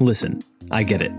Listen, I get it.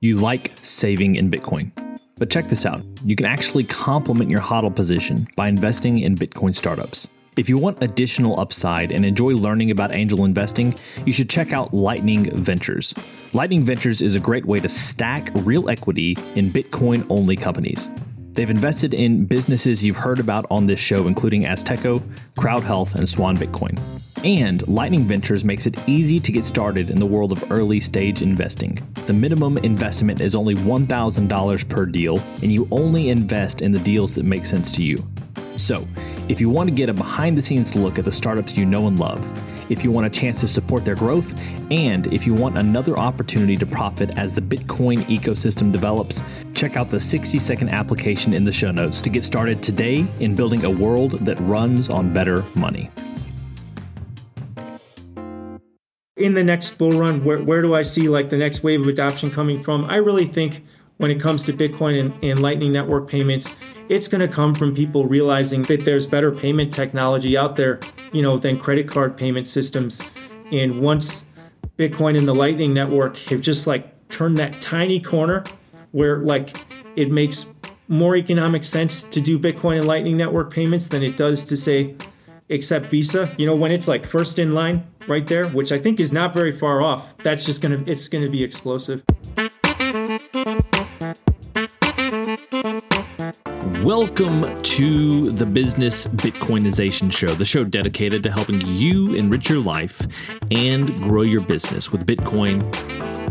You like saving in Bitcoin. But check this out you can actually complement your HODL position by investing in Bitcoin startups. If you want additional upside and enjoy learning about angel investing, you should check out Lightning Ventures. Lightning Ventures is a great way to stack real equity in Bitcoin only companies. They've invested in businesses you've heard about on this show, including Azteco, Crowd Health, and Swan Bitcoin. And Lightning Ventures makes it easy to get started in the world of early stage investing. The minimum investment is only $1,000 per deal, and you only invest in the deals that make sense to you. So, if you want to get a behind the scenes look at the startups you know and love, if you want a chance to support their growth, and if you want another opportunity to profit as the Bitcoin ecosystem develops, check out the 60 second application in the show notes to get started today in building a world that runs on better money. in the next bull run, where, where do I see like the next wave of adoption coming from? I really think when it comes to Bitcoin and, and Lightning Network payments, it's going to come from people realizing that there's better payment technology out there, you know, than credit card payment systems. And once Bitcoin and the Lightning Network have just like turned that tiny corner where like it makes more economic sense to do Bitcoin and Lightning Network payments than it does to say accept Visa. You know, when it's like first in line right there, which I think is not very far off, that's just gonna it's gonna be explosive. Welcome to the Business Bitcoinization Show, the show dedicated to helping you enrich your life and grow your business with Bitcoin,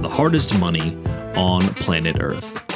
the hardest money on planet Earth.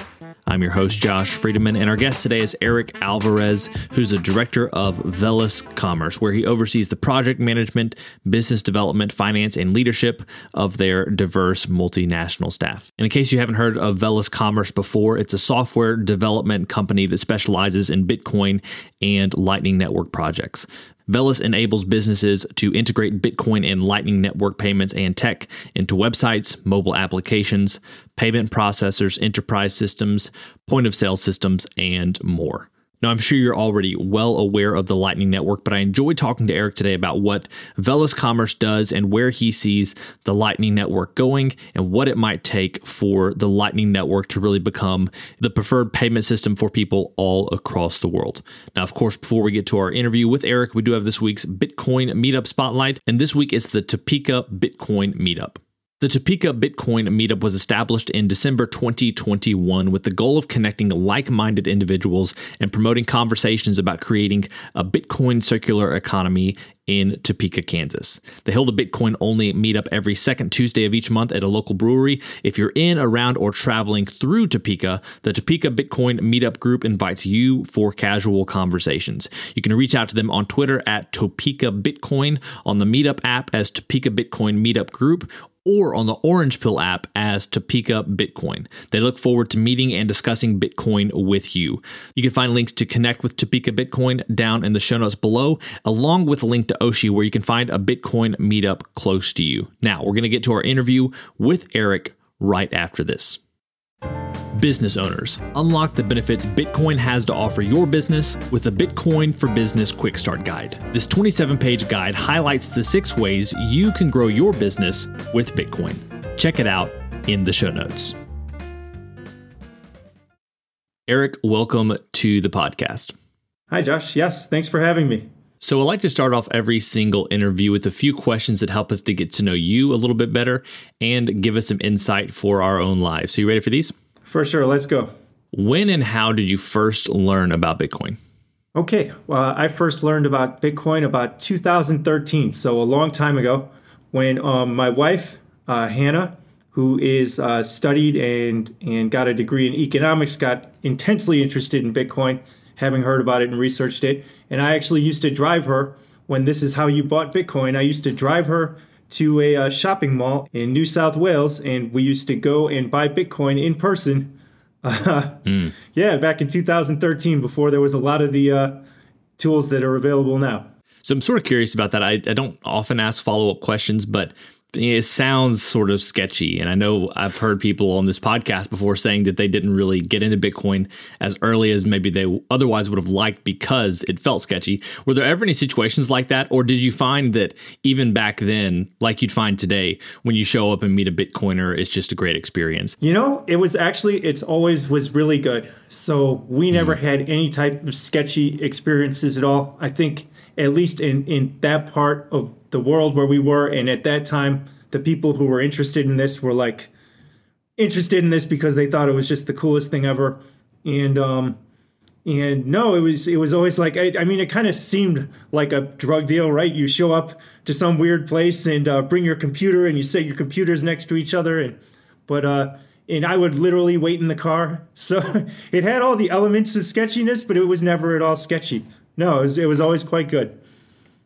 I'm your host, Josh Friedeman, and our guest today is Erik Alvarez, who's a director of Velas Commerce, where he oversees the project management, business development, finance, and leadership of their diverse multinational staff. And in case you haven't heard of Velas Commerce before, it's a software development company that specializes in Bitcoin and Lightning Network projects. Velas enables businesses to integrate Bitcoin and Lightning Network payments and tech into websites, mobile applications, payment processors, enterprise systems, point of sale systems, and more. Now, I'm sure you're already well aware of the Lightning Network, but I enjoyed talking to Erik today about what Velas Commerce does and where he sees the Lightning Network going and what it might take for the Lightning Network to really become the preferred payment system for people all across the world. Now, of course, before we get to our interview with Erik, we do have this week's Bitcoin Meetup Spotlight, and this week it's the Topeka Bitcoin Meetup. The Topeka Bitcoin meetup was established in December 2021 with the goal of connecting like minded individuals and promoting conversations about creating a Bitcoin circular economy in Topeka, Kansas. They hold a Bitcoin only meetup every second Tuesday of each month at a local brewery. If you're in, around, or traveling through Topeka, the Topeka Bitcoin meetup group invites you for casual conversations. You can reach out to them on Twitter at Topeka Bitcoin, on the meetup app as Topeka Bitcoin Meetup Group, or on the Orange Pill app as Topeka Bitcoin. They look forward to meeting and discussing Bitcoin with you. You can find links to connect with Topeka Bitcoin down in the show notes below, along with a link to Oshi where you can find a Bitcoin meetup close to you. Now, we're going to get to our interview with Erik right after this business owners. Unlock the benefits Bitcoin has to offer your business with the Bitcoin for Business Quick Start Guide. This 27 page guide highlights the six ways you can grow your business with Bitcoin. Check it out in the show notes. Erik, welcome to the podcast. Hi, Josh. Yes, thanks for having me. So, I like to start off every single interview with a few questions that help us to get to know you a little bit better and give us some insight for our own lives. So, you ready for these? For sure. Let's go. When and how did you first learn about Bitcoin? Okay. Well, I first learned about Bitcoin about 2013, so a long time ago, when um, my wife, uh, Hannah, who is uh, studied and, and got a degree in economics, got intensely interested in Bitcoin, having heard about it and researched it. And I actually used to drive her when this is how you bought Bitcoin. I used to drive her to a uh, shopping mall in New South Wales, and we used to go and buy Bitcoin in person. Uh, mm. Yeah, back in 2013, before there was a lot of the uh, tools that are available now. So I'm sort of curious about that. I, I don't often ask follow up questions, but it sounds sort of sketchy. And I know I've heard people on this podcast before saying that they didn't really get into Bitcoin as early as maybe they otherwise would have liked because it felt sketchy. Were there ever any situations like that? Or did you find that even back then, like you'd find today, when you show up and meet a Bitcoiner, it's just a great experience? You know, it was actually, it's always was really good. So we never mm. had any type of sketchy experiences at all. I think at least in, in that part of the world where we were. And at that time, the people who were interested in this were like interested in this because they thought it was just the coolest thing ever. And um, and no, it was it was always like I, I mean, it kind of seemed like a drug deal, right? You show up to some weird place and uh, bring your computer, and you set your computers next to each other, and but uh, and I would literally wait in the car. So it had all the elements of sketchiness, but it was never at all sketchy. No, it was, it was always quite good.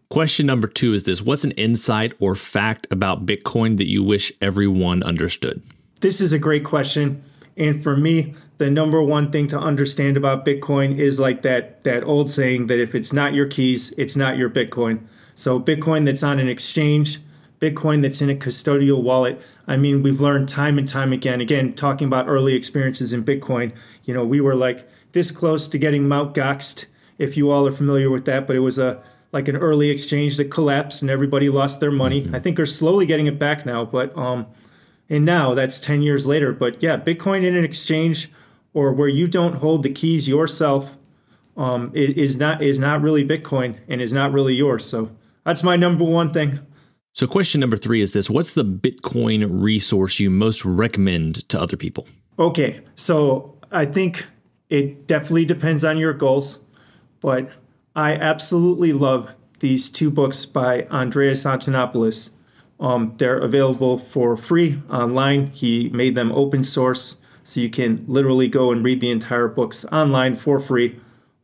Question number two is this What's an insight or fact about Bitcoin that you wish everyone understood? This is a great question. And for me, the number one thing to understand about Bitcoin is like that, that old saying that if it's not your keys, it's not your Bitcoin. So, Bitcoin that's on an exchange, Bitcoin that's in a custodial wallet. I mean, we've learned time and time again, again, talking about early experiences in Bitcoin, you know, we were like this close to getting Mt. Goxed, if you all are familiar with that, but it was a like an early exchange that collapsed and everybody lost their money. Mm-hmm. I think they're slowly getting it back now, but um, and now that's 10 years later. But yeah, Bitcoin in an exchange or where you don't hold the keys yourself um, is not is not really Bitcoin and is not really yours. So that's my number one thing. So question number three is this: What's the Bitcoin resource you most recommend to other people? Okay, so I think it definitely depends on your goals, but I absolutely love these two books by Andreas Antonopoulos. Um, they're available for free online. He made them open source, so you can literally go and read the entire books online for free,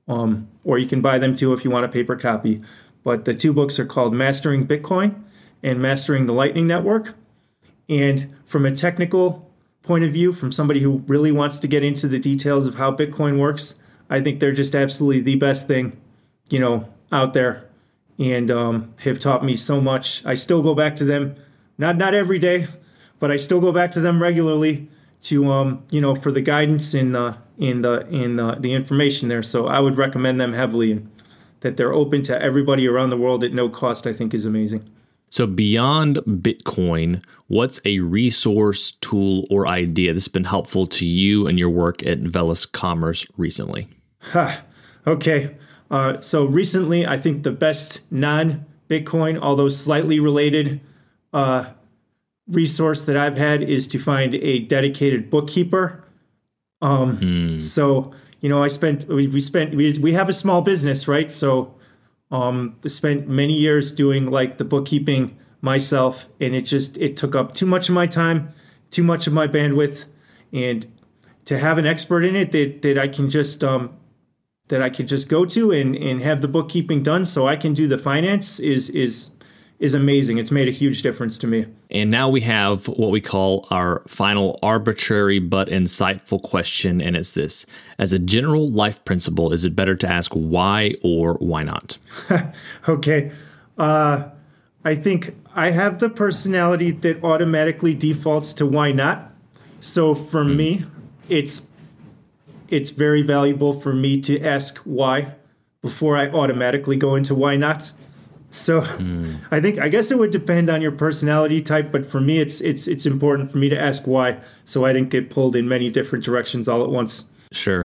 um, or you can buy them too if you want a paper copy. But the two books are called Mastering Bitcoin and Mastering the Lightning Network. And from a technical point of view, from somebody who really wants to get into the details of how Bitcoin works, I think they're just absolutely the best thing you know, out there and um, have taught me so much. I still go back to them, not not every day, but I still go back to them regularly to um, you know for the guidance and the in the in the, the information there. So I would recommend them heavily, and that they're open to everybody around the world at no cost. I think is amazing. So beyond Bitcoin, what's a resource, tool, or idea that's been helpful to you and your work at Velas Commerce recently? Huh. Okay. Uh, so recently, I think the best non Bitcoin, although slightly related, uh, resource that I've had is to find a dedicated bookkeeper. Um, mm. So you know, I spent we, we spent we, we have a small business, right? So um, I spent many years doing like the bookkeeping myself, and it just it took up too much of my time, too much of my bandwidth, and to have an expert in it that that I can just um, that I could just go to and, and have the bookkeeping done so I can do the finance is is is amazing. It's made a huge difference to me. And now we have what we call our final arbitrary but insightful question and it's this. As a general life principle, is it better to ask why or why not? okay. Uh, I think I have the personality that automatically defaults to why not. So for mm. me, it's it's very valuable for me to ask why before I automatically go into why not. So mm. I think I guess it would depend on your personality type, but for me it's it's it's important for me to ask why so I didn't get pulled in many different directions all at once. Sure.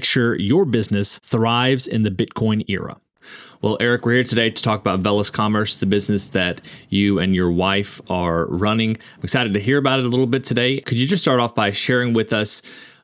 make sure your business thrives in the Bitcoin era. Well, Erik, we're here today to talk about Velas Commerce, the business that you and your wife are running. I'm excited to hear about it a little bit today. Could you just start off by sharing with us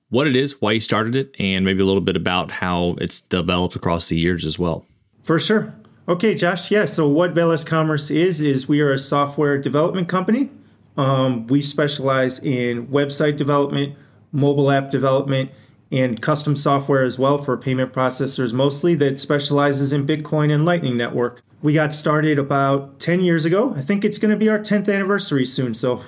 what it is, why you started it, and maybe a little bit about how it's developed across the years as well? For sure. Okay, Josh. Yeah. So, what Velas Commerce is, is we are a software development company. Um, we specialize in website development, mobile app development, and custom software as well for payment processors mostly that specializes in Bitcoin and Lightning Network. We got started about 10 years ago. I think it's going to be our 10th anniversary soon, so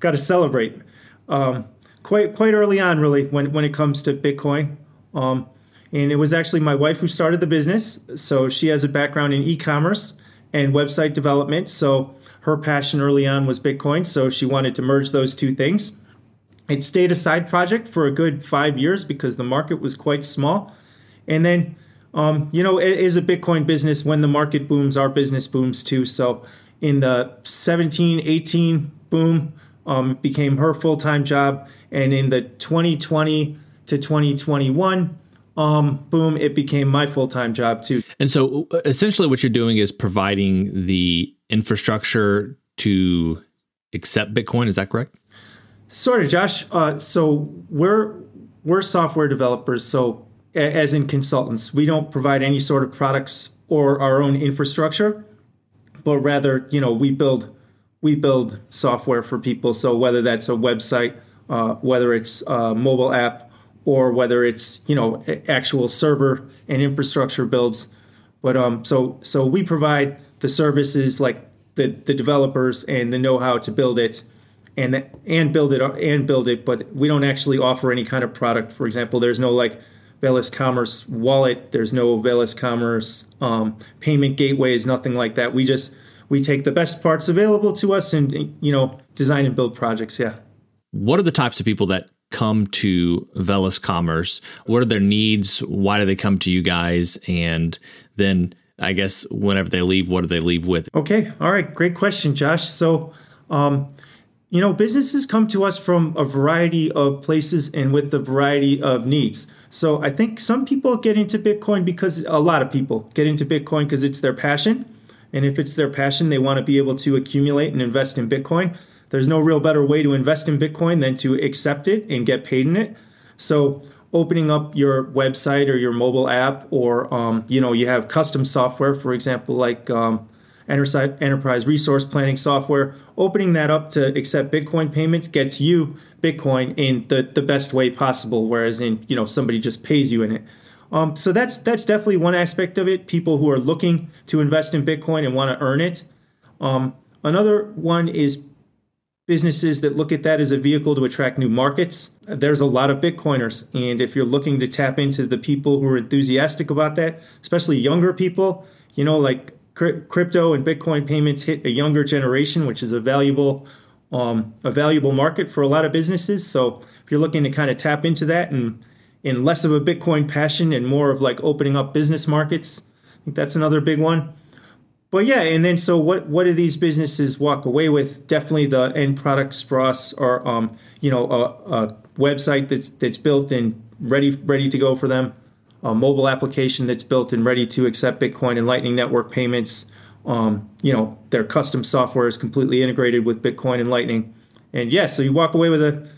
got to celebrate. Um, quite quite early on, really, when, when it comes to Bitcoin. Um, and it was actually my wife who started the business. So she has a background in e commerce and website development. So her passion early on was Bitcoin. So she wanted to merge those two things. It stayed a side project for a good five years because the market was quite small. And then, um, you know, it is a Bitcoin business. When the market booms, our business booms too. So in the 17, 18 boom, um, it became her full time job. And in the 2020 to 2021, um, boom, it became my full time job too. And so essentially, what you're doing is providing the infrastructure to accept Bitcoin. Is that correct? Sort of, Josh. Uh, so we're we're software developers. So as in consultants, we don't provide any sort of products or our own infrastructure, but rather, you know, we build we build software for people. So whether that's a website, uh, whether it's a mobile app, or whether it's you know actual server and infrastructure builds. But um, so so we provide the services like the the developers and the know how to build it and and build it and build it, but we don't actually offer any kind of product. For example, there's no like Velas Commerce wallet. There's no Velas Commerce um, payment gateways. Nothing like that. We just we take the best parts available to us and you know design and build projects. Yeah. What are the types of people that come to Velas Commerce? What are their needs? Why do they come to you guys? And then I guess whenever they leave, what do they leave with? Okay. All right. Great question, Josh. So. Um, you know, businesses come to us from a variety of places and with a variety of needs. So I think some people get into Bitcoin because a lot of people get into Bitcoin because it's their passion. And if it's their passion, they want to be able to accumulate and invest in Bitcoin. There's no real better way to invest in Bitcoin than to accept it and get paid in it. So opening up your website or your mobile app, or um, you know, you have custom software, for example, like um, enterprise resource planning software. Opening that up to accept Bitcoin payments gets you Bitcoin in the, the best way possible, whereas in you know somebody just pays you in it. Um, so that's that's definitely one aspect of it. People who are looking to invest in Bitcoin and want to earn it. Um, another one is businesses that look at that as a vehicle to attract new markets. There's a lot of Bitcoiners, and if you're looking to tap into the people who are enthusiastic about that, especially younger people, you know, like crypto and Bitcoin payments hit a younger generation, which is a valuable um, a valuable market for a lot of businesses. So if you're looking to kind of tap into that and in less of a Bitcoin passion and more of like opening up business markets, I think that's another big one. But yeah, and then so what? What do these businesses walk away with? Definitely the end products for us are, um, you know, a, a website that's that's built and ready ready to go for them a mobile application that's built and ready to accept Bitcoin and Lightning Network payments. Um, you know, their custom software is completely integrated with Bitcoin and Lightning. And yeah, so you walk away with a,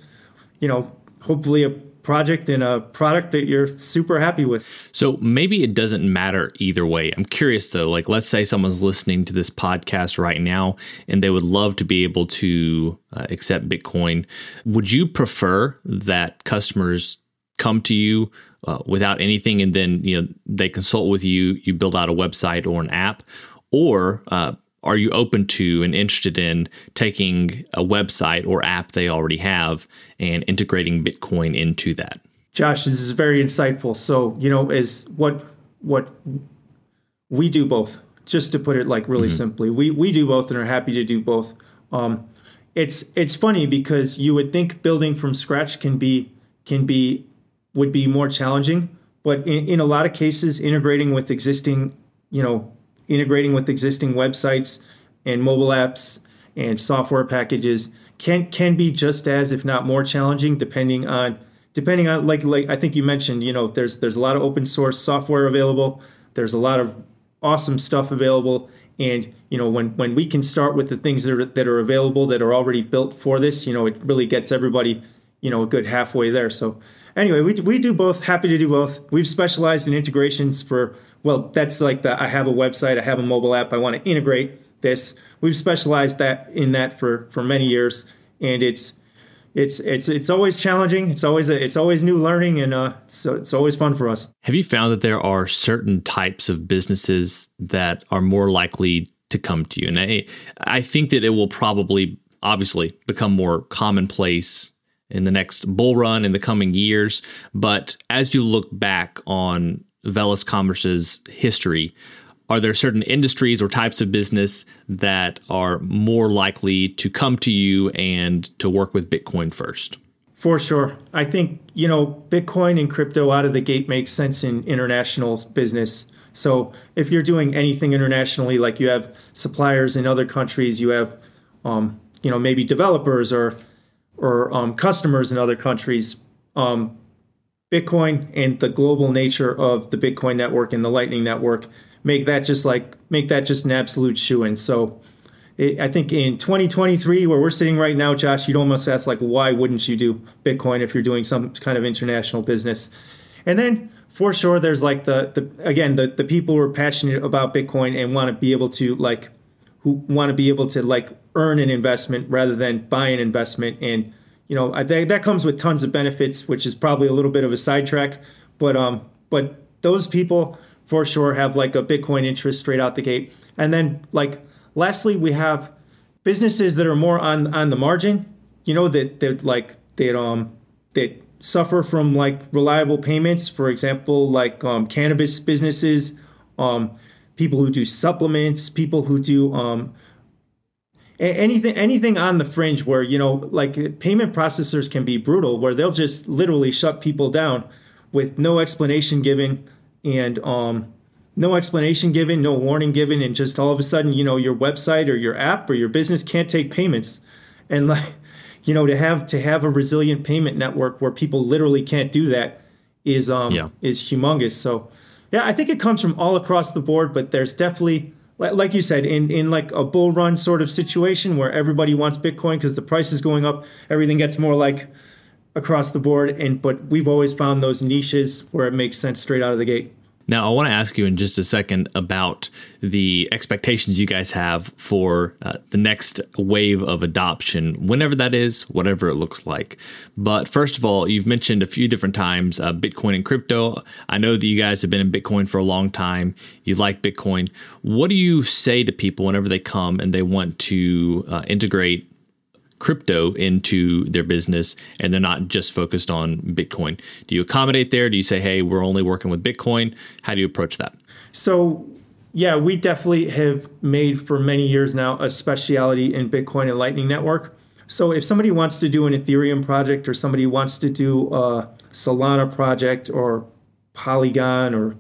you know, hopefully a project and a product that you're super happy with. So maybe it doesn't matter either way. I'm curious though, like let's say someone's listening to this podcast right now and they would love to be able to uh, accept Bitcoin. Would you prefer that customers come to you uh, without anything, and then you know they consult with you. You build out a website or an app, or uh, are you open to and interested in taking a website or app they already have and integrating Bitcoin into that? Josh, this is very insightful. So, you know, is what what we do both. Just to put it like really mm-hmm. simply, we we do both and are happy to do both. Um, it's it's funny because you would think building from scratch can be can be would be more challenging, but in, in a lot of cases, integrating with existing, you know, integrating with existing websites and mobile apps and software packages can can be just as, if not more, challenging, depending on depending on like like I think you mentioned, you know, there's there's a lot of open source software available. There's a lot of awesome stuff available, and you know, when when we can start with the things that are that are available that are already built for this, you know, it really gets everybody, you know, a good halfway there. So anyway, we we do both. Happy to do both. We've specialized in integrations for well, that's like the I have a website, I have a mobile app, I want to integrate this. We've specialized that in that for for many years, and it's it's it's it's always challenging. It's always a, it's always new learning, and uh, so it's always fun for us. Have you found that there are certain types of businesses that are more likely to come to you? And I I think that it will probably obviously become more commonplace in the next bull run in the coming years. But as you look back on Velas Commerce's history, are there certain industries or types of business that are more likely to come to you and to work with Bitcoin first? For sure. I think, you know, Bitcoin and crypto out of the gate makes sense in international business. So if you're doing anything internationally, like you have suppliers in other countries, you have, um, you know, maybe developers or or um, customers in other countries, um, Bitcoin and the global nature of the Bitcoin network and the Lightning network make that just like make that just an absolute shoe in. So it, I think in 2023, where we're sitting right now, Josh, you'd almost ask like, why wouldn't you do Bitcoin if you're doing some kind of international business? And then for sure, there's like the the again the the people who are passionate about Bitcoin and want to be able to like who want to be able to like earn an investment rather than buy an investment and you know, think that comes with tons of benefits, which is probably a little bit of a sidetrack. But um, but those people for sure have like a Bitcoin interest straight out the gate. And then like lastly, we have businesses that are more on on the margin. You know that that like that um that suffer from like reliable payments. For example, like um, cannabis businesses, um, people who do supplements, people who do um, anything anything on the fringe where you know like payment processors can be brutal where they'll just literally shut people down with no explanation given and um no explanation given no warning given and just all of a sudden you know your website or your app or your business can't take payments and like you know to have to have a resilient payment network where people literally can't do that is um yeah. is humongous so yeah i think it comes from all across the board but there's definitely like you said, in, in like a bull run sort of situation where everybody wants Bitcoin because the price is going up, everything gets more like across the board. And but we've always found those niches where it makes sense straight out of the gate. Now, I want to ask you in just a second about the expectations you guys have for uh, the next wave of adoption, whenever that is, whatever it looks like. But first of all, you've mentioned a few different times uh, Bitcoin and crypto. I know that you guys have been in Bitcoin for a long time. You like Bitcoin. What do you say to people whenever they come and they want to uh, integrate crypto into their business and they're not just focused on Bitcoin. Do you accommodate there? Do you say, hey, we're only working with Bitcoin? How do you approach that? So, yeah, we definitely have made for many years now a speciality in Bitcoin and Lightning Network. So, if somebody wants to do an Ethereum project or somebody wants to do a Solana project or Polygon or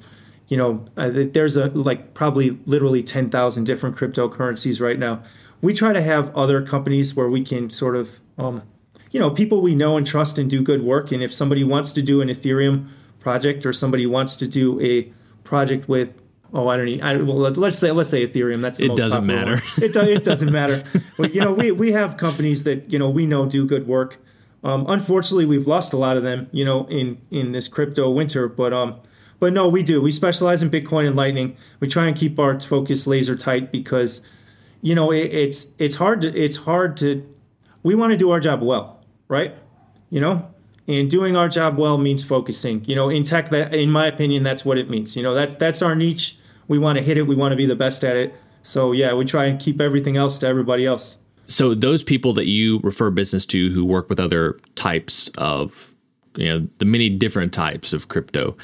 you know, uh, there's a like probably literally 10,000 different cryptocurrencies right now we try to have other companies where we can sort of, um, you know, people we know and trust and do good work. And if somebody wants to do an Ethereum project or somebody wants to do a project with oh I don't need I, well let's say let's say Ethereum. That's it doesn't matter. it, do, it doesn't matter. But you know we we have companies that you know we know do good work. Um, unfortunately we've lost a lot of them you know in in this crypto winter. But um but no we do. We specialize in Bitcoin and Lightning. We try and keep our focus laser tight because you know, it, it's it's hard to it's hard to we want to do our job well, right? You know, And doing our job well means focusing. You know, in tech, that in my opinion, that's what it means. You know, that's that's our niche. We want to hit it. We want to be the best at it. So yeah, we try and keep everything else to everybody else. So those people that you refer business to who work with other types of, you know, the many different types of crypto,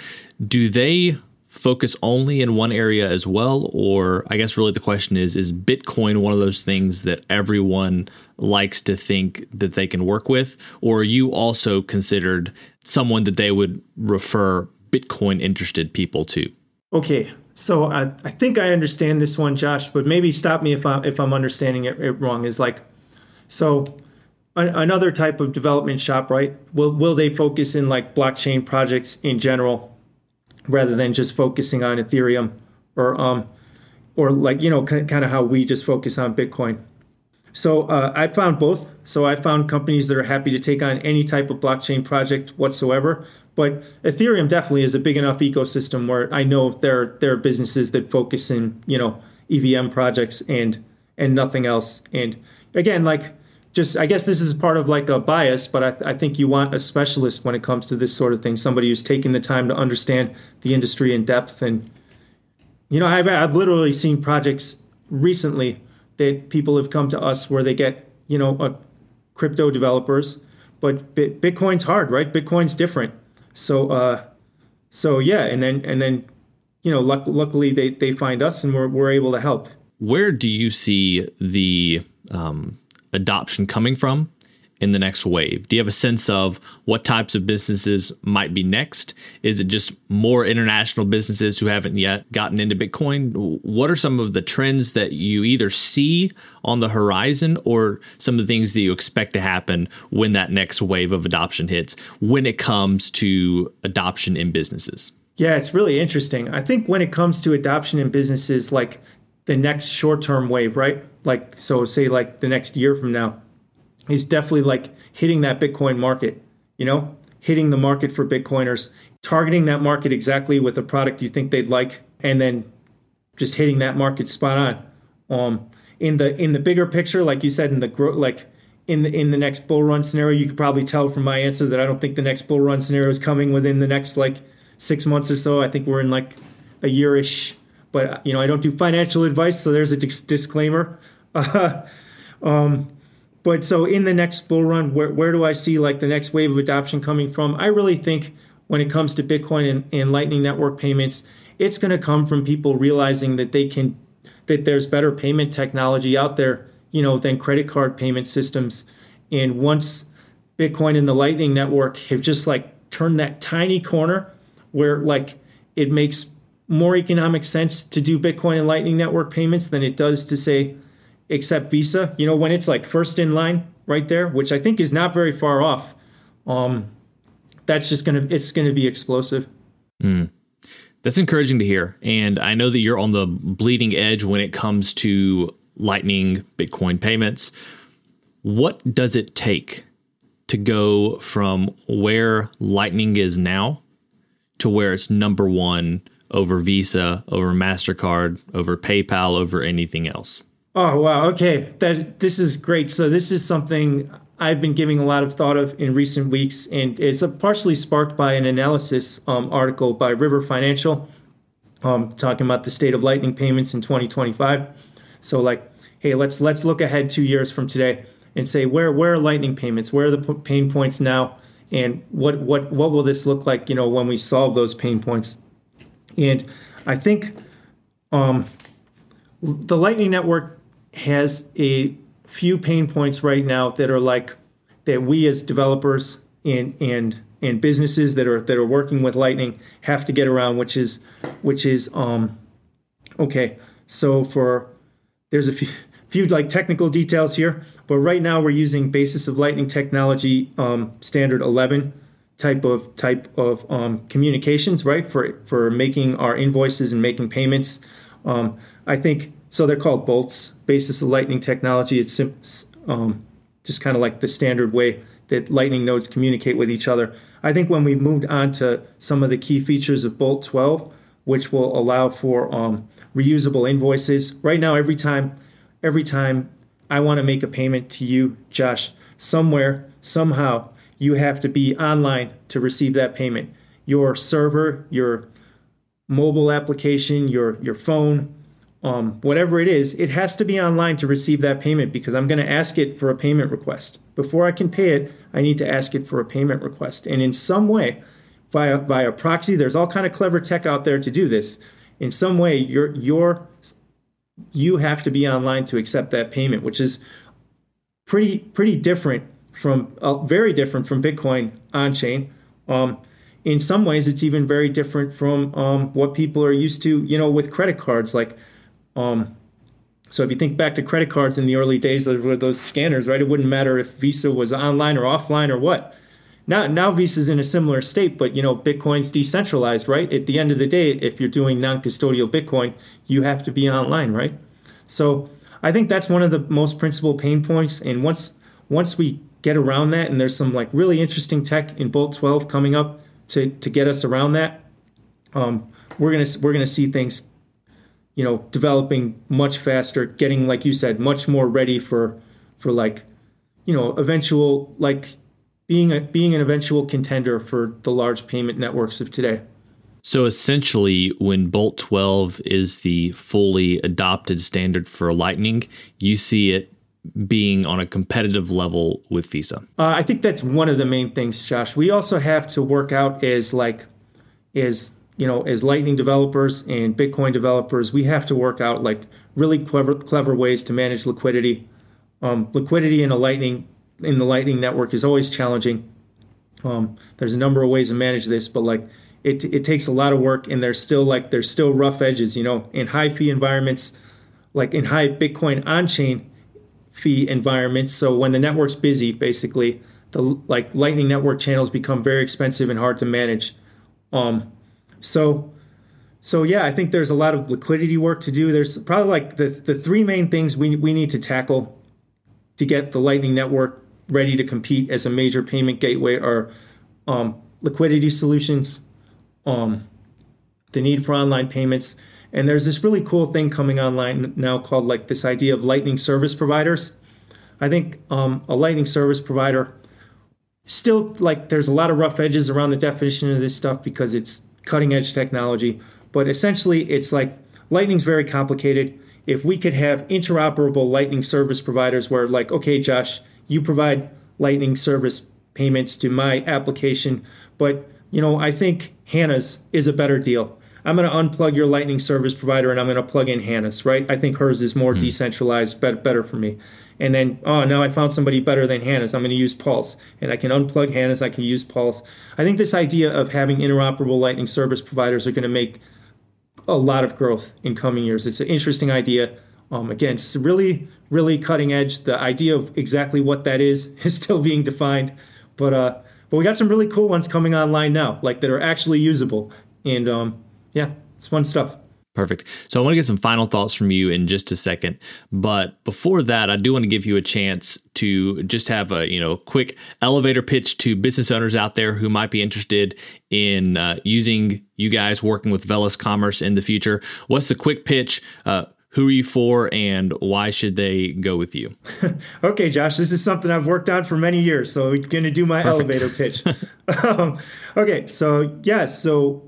do they focus only in one area as well? Or i guess really the question is is bitcoin one of those things that everyone likes to think that they can work with? Or are you also considered someone that they would refer bitcoin interested people to? Okay so I, I think i understand this one josh but maybe stop me if, I, if i'm understanding it, it wrong. Is like so another type of development shop right? Will, will they focus in like blockchain projects in general rather than just focusing on Ethereum or um, or like you know kind of how we just focus on Bitcoin. So uh, I found both. So I found companies that are happy to take on any type of blockchain project whatsoever. But Ethereum definitely is a big enough ecosystem where I know there there are businesses that focus in you know EVM projects and and nothing else. And again, like just I guess this is part of like a bias, but I, I, think you want a specialist when it comes to this sort of thing. Somebody who's taking the time to understand the industry in depth. And you know, I've I've literally seen projects recently that people have come to us where they get you know a crypto developers, but Bitcoin's hard, right? Bitcoin's different. So uh, so yeah, and then and then you know, luck, luckily they they find us and we're we're able to help. Where do you see the um, adoption coming from in the next wave? Do you have a sense of what types of businesses might be next? Is it just more international businesses who haven't yet gotten into Bitcoin? What are some of the trends that you either see on the horizon or some of the things that you expect to happen when that next wave of adoption hits when it comes to adoption in businesses? Yeah, it's really interesting. I think when it comes to adoption in businesses, like the next short term wave, right? Like, so say like the next year from now is definitely like hitting that Bitcoin market, you know, hitting the market for Bitcoiners, targeting that market exactly with a product you think they'd like, and then just hitting that market spot on. Um, in the in the bigger picture, like you said, in the growth, like in the in the next bull run scenario, you could probably tell from my answer that I don't think the next bull run scenario is coming within the next like six months or so. I think we're in like a yearish but you know I don't do financial advice, so there's a disclaimer. um, but so in the next bull run, where, where do I see like the next wave of adoption coming from? I really think when it comes to Bitcoin and, and Lightning Network payments, it's going to come from people realizing that they can that there's better payment technology out there, you know, than credit card payment systems. And once Bitcoin and the Lightning Network have just like turned that tiny corner where like it makes more economic sense to do Bitcoin and Lightning Network payments than it does to say accept Visa. You know, when it's like first in line right there, which I think is not very far off. Um, that's just gonna it's gonna be explosive. Mm. That's encouraging to hear, and I know that you're on the bleeding edge when it comes to Lightning Bitcoin payments. What does it take to go from where Lightning is now to where it's number one? Over Visa, over MasterCard, over PayPal, over anything else. Oh, wow. Okay. That this is great. So this is something I've been giving a lot of thought of in recent weeks, and it's partially sparked by an analysis um, article by River Financial um, talking about the state of Lightning payments in 2025. So, like, hey, let's let's look ahead two years from today and say where where are Lightning payments? Where are the pain points now? And what what what will this look like? You know, when we solve those pain points. And I think um, the Lightning Network has a few pain points right now that are like that we as developers and and and businesses that are that are working with Lightning have to get around, which is which is um okay. So for there's a few few like technical details here, but right now we're using basis of Lightning technology um, standard 11 type of type of um, communications, right? For for making our invoices and making payments. Um, I think so. They're called bolts. Basis of Lightning technology. It's um, just kind of like the standard way that Lightning nodes communicate with each other. I think when we moved on to some of the key features of Bolt 12, which will allow for um, reusable invoices. Right now, every time, every time I want to make a payment to you, Josh, somewhere, somehow, you have to be online to receive that payment. Your server, your mobile application, your your phone, um, whatever it is, it has to be online to receive that payment because I'm going to ask it for a payment request. Before I can pay it, I need to ask it for a payment request. And in some way, via via proxy, there's all kind of clever tech out there to do this. In some way, your your you have to be online to accept that payment, which is pretty pretty different from uh, very different from Bitcoin on chain. Um, in some ways, it's even very different from um, what people are used to, you know, with credit cards. Like, um, so if you think back to credit cards in the early days of those scanners, right? It wouldn't matter if Visa was online or offline or what. Now, now Visa's in a similar state, but you know, Bitcoin's decentralized, right? At the end of the day, if you're doing non-custodial Bitcoin, you have to be online, right? So I think that's one of the most principal pain points. And once once we get around that, and there's some like really interesting tech in Bolt 12 coming up to to get us around that, um, we're gonna we're gonna see things, you know, developing much faster, getting like you said, much more ready for for like, you know, eventual like being a, being an eventual contender for the large payment networks of today. So essentially, when Bolt 12 is the fully adopted standard for Lightning, you see it being on a competitive level with Visa. Uh, I think that's one of the main things, Josh. We also have to work out as like as you know as Lightning developers and Bitcoin developers, we have to work out like really clever clever ways to manage liquidity. Um, liquidity in a Lightning in the Lightning network is always challenging. Um, there's a number of ways to manage this, but like it, it takes a lot of work and there's still like there's still rough edges you know in high fee environments like in high bitcoin on-chain fee environments so when the network's busy basically the like lightning network channels become very expensive and hard to manage. Um so so yeah i think there's a lot of liquidity work to do. There's probably like the the three main things we, we need to tackle to get the lightning network ready to compete as a major payment gateway are um, liquidity solutions um, the need for online payments. And there's this really cool thing coming online now called like this idea of lightning service providers. I think um, a lightning service provider still like there's a lot of rough edges around the definition of this stuff because it's cutting edge technology. But essentially, it's like lightning's very complicated. If we could have interoperable lightning service providers where, like, okay, Josh, you provide lightning service payments to my application, but you know, I think Hannah's is a better deal. I'm going to unplug your Lightning service provider and I'm going to plug in Hannah's, right? I think hers is more mm. decentralized, better, better for me. And then, oh, now I found somebody better than Hannah's. I'm going to use Pulse. And I can unplug Hannah's, I can use Pulse. I think this idea of having interoperable Lightning service providers are going to make a lot of growth in coming years. It's an interesting idea. Um, again, it's really, really cutting edge. The idea of exactly what that is is still being defined. But uh, but we got some really cool ones coming online now, like that are actually usable. And um, yeah, it's fun stuff. Perfect. So I want to get some final thoughts from you in just a second, but before that, I do want to give you a chance to just have a you know quick elevator pitch to business owners out there who might be interested in uh, using you guys working with Velas Commerce in the future. What's the quick pitch? Uh, who are you for and why should they go with you? okay, Josh, this is something I've worked on for many years. So we're going to do my Perfect. elevator pitch. um, okay, so yeah, so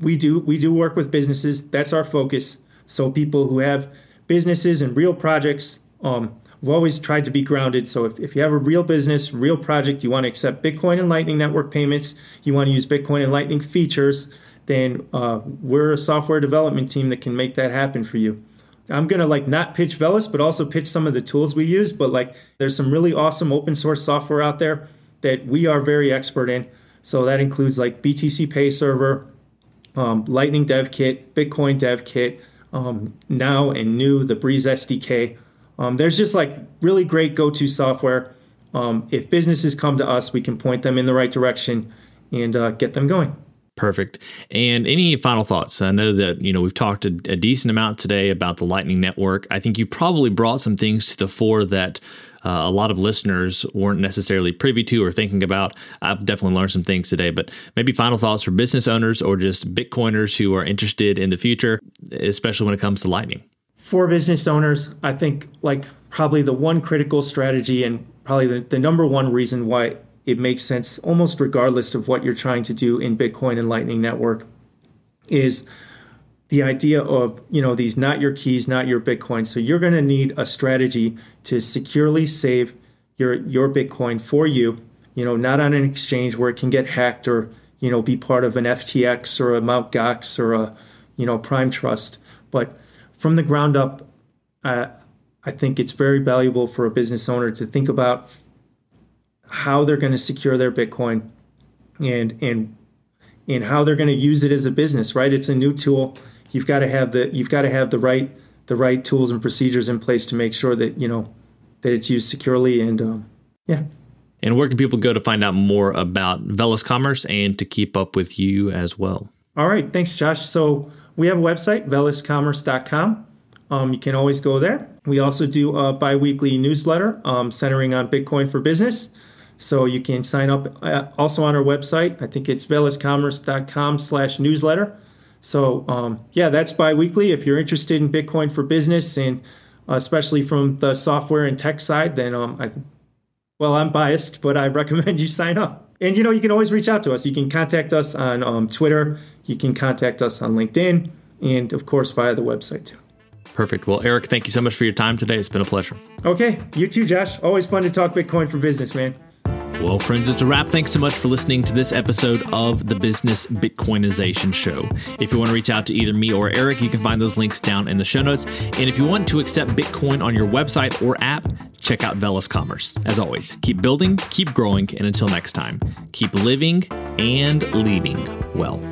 we do we do work with businesses. That's our focus. So people who have businesses and real projects, um, we've always tried to be grounded. So if, if you have a real business, real project, you want to accept Bitcoin and Lightning Network payments, you want to use Bitcoin and Lightning features, then uh, we're a software development team that can make that happen for you. I'm gonna like not pitch Velas, but also pitch some of the tools we use. But like, there's some really awesome open source software out there that we are very expert in. So that includes like BTC Pay Server, um, Lightning Dev Kit, Bitcoin Dev Kit, um, now and new the Breeze SDK. Um, there's just like really great go-to software. Um, if businesses come to us, we can point them in the right direction and uh, get them going. Perfect. And any final thoughts? I know that you know we've talked a, a, decent amount today about the Lightning Network. I think you probably brought some things to the fore that uh, a lot of listeners weren't necessarily privy to or thinking about. I've definitely learned some things today. But maybe final thoughts for business owners or just Bitcoiners who are interested in the future, especially when it comes to Lightning. For business owners, I think like probably the one critical strategy and probably the, the number one reason why it makes sense almost regardless of what you're trying to do in Bitcoin and Lightning Network is the idea of you know these not your keys not your bitcoin. So you're going to need a strategy to securely save your your bitcoin for you you know not on an exchange where it can get hacked or you know be part of an ftx or a mt. Gox or a you know prime trust. But from the ground up uh, i think it's very valuable for a business owner to think about how they're going to secure their bitcoin and and and how they're going to use it as a business right it's a new tool you've got to have the you've got to have the right the right tools and procedures in place to make sure that you know that it's used securely and um, yeah. And where can people go to find out more about Velas Commerce and to keep up with you as well? All right, thanks, Josh. So we have a website, velascommerce.com. Um, you can always go there. We also do a biweekly newsletter um, centering on Bitcoin for business. So you can sign up uh, also on our website. I think it's velascommerce.com slash newsletter. So um, yeah, that's biweekly. If you're interested in Bitcoin for business and uh, especially from the software and tech side, then um, I, well, I'm biased, but I recommend you sign up. And you know, you can always reach out to us. You can contact us on um, Twitter. You can contact us on LinkedIn, and of course via the website too. Perfect. Well, Erik, thank you so much for your time today. It's been a pleasure. Okay, you too, Josh. Always fun to talk Bitcoin for business, man. Well, friends, it's a wrap. Thanks so much for listening to this episode of the Business Bitcoinization Show. If you want to reach out to either me or Erik, you can find those links down in the show notes. And if you want to accept Bitcoin on your website or app, check out Velas Commerce. As always, keep building, keep growing, and until next time, keep living and leading well.